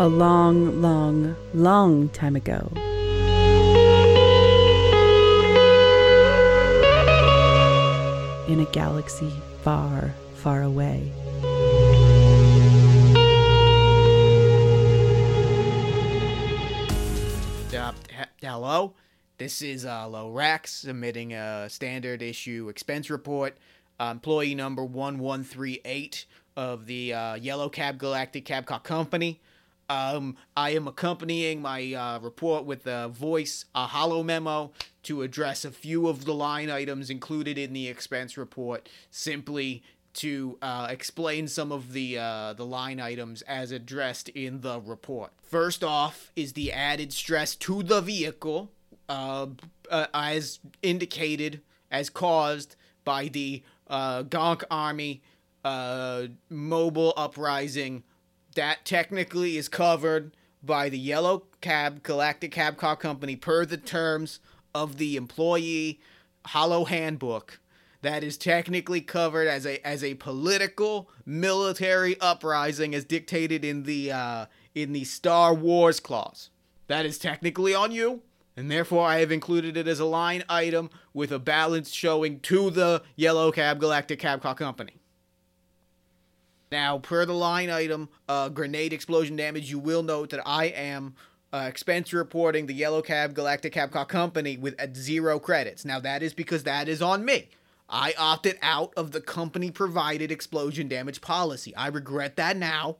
a long, long, long time ago. In a galaxy far, far away. Uh, he- hello, this is uh, Lorax submitting a standard issue expense report. Uh, employee number 1138 of the uh, Yellow Cab Galactic Cabcock Company. Um, I am accompanying my uh, report with a voice, a holo memo to address a few of the line items included in the expense report, simply to uh, explain some of the uh, the line items as addressed in the report. First off is the added stress to the vehicle, uh, uh, as indicated, as caused by the uh, Gonk Army mobile uprising. That technically is covered by the Yellow Cab Galactic Cab Car Company per the terms of the employee holo handbook that is technically covered as a as a political military uprising as dictated in the uh, in the Star Wars clause. That is technically on you, and therefore I have included it as a line item with a balance showing to the Yellow Cab Galactic Cab Car Company. Now, per the line item, uh, grenade explosion damage, you will note that I am uh, expense reporting the Yellow Cab Galactic Cab Company with at zero credits. Now, that is because that is on me. I opted out of the company provided explosion damage policy. I regret that now,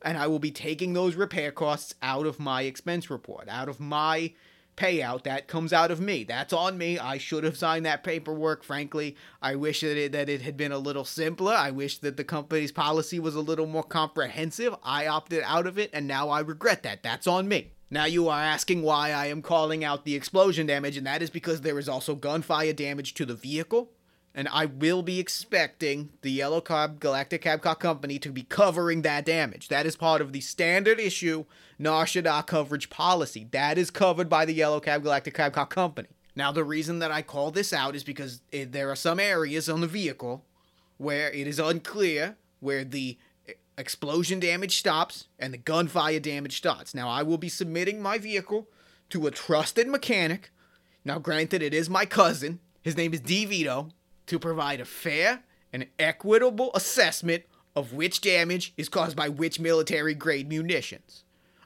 and I will be taking those repair costs out of my expense report, out of my payout that comes out of me. That's on me. I should have signed that paperwork. Frankly, I wish that it, that it had been a little simpler. I wish that the company's policy was a little more comprehensive. I opted out of it, and now I regret that. That's on me. Now you are asking why I am calling out the explosion damage, and that is because there is also gunfire damage to the vehicle. And I will be expecting the Yellow Cab Galactic Cab Car Company to be covering that damage. That is part of the standard issue Nar Shaddaa coverage policy. That is covered by the Yellow Cab Galactic Cab Car Company. Now, the reason that I call this out is because it, there are some areas on the vehicle where it is unclear where the eh, explosion damage stops and the gunfire damage starts. Now, I will be submitting my vehicle to a trusted mechanic. Now, granted, it is my cousin. His name is DeVito to provide a fair and equitable assessment of which damage is caused by which military grade munitions.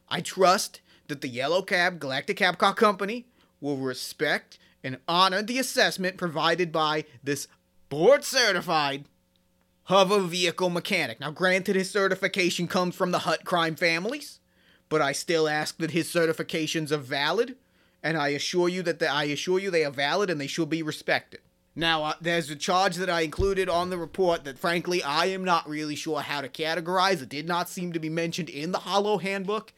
I trust that the Yellow Cab Galactic Cab Car Company will respect and honor the assessment provided by this board certified hover vehicle mechanic. Now, granted, his certification comes from the Hutt crime families, but I still ask that his certifications are valid, and I assure you that the, I assure you they are valid and they should be respected. Now, uh, there's a charge that I included on the report that, frankly, I am not really sure how to categorize. It did not seem to be mentioned in the Holo Handbook,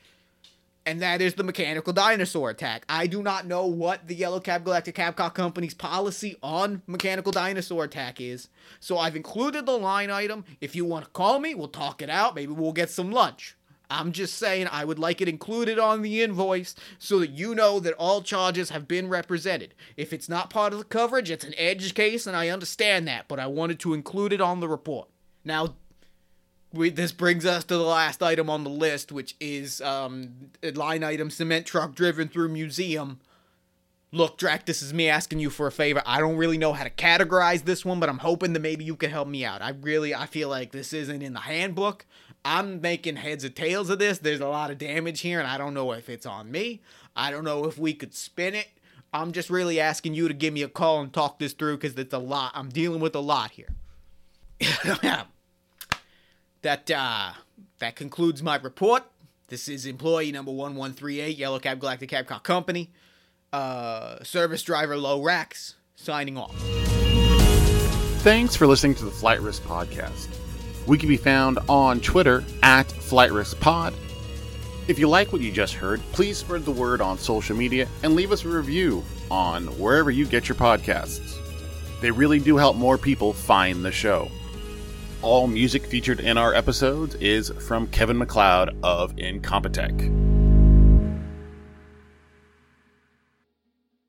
and that is the mechanical dinosaur attack. I do not know what the Yellow Cab Galactic Cabcock Company's policy on mechanical dinosaur attack is, so I've included the line item. If you want to call me, we'll talk it out. Maybe we'll get some lunch. I'm just saying I would like it included on the invoice so that you know that all charges have been represented. If it's not part of the coverage, it's an edge case, and I understand that, but I wanted to include it on the report. Now, we, this brings us to the last item on the list, which is um, line item cement truck driven through museum. Look, Drac, this is me asking you for a favor. I don't really know how to categorize this one, but I'm hoping that maybe you can help me out. I really, I feel like this isn't in the handbook. I'm making heads or tails of this. There's a lot of damage here, and I don't know if it's on me. I don't know if we could spin it. I'm just really asking you to give me a call and talk this through because it's a lot. I'm dealing with a lot here. that uh, that concludes my report. This is employee number 1138, Yellow Cab Galactic Cab Car Company. Uh, service driver Low Rax signing off. Thanks for listening to the Flight Risk Podcast. We can be found on Twitter at Flight Risk Pod. If you like what you just heard, please spread the word on social media and leave us a review on wherever you get your podcasts. They really do help more people find the show. All music featured in our episodes is from Kevin MacLeod of Incompetech.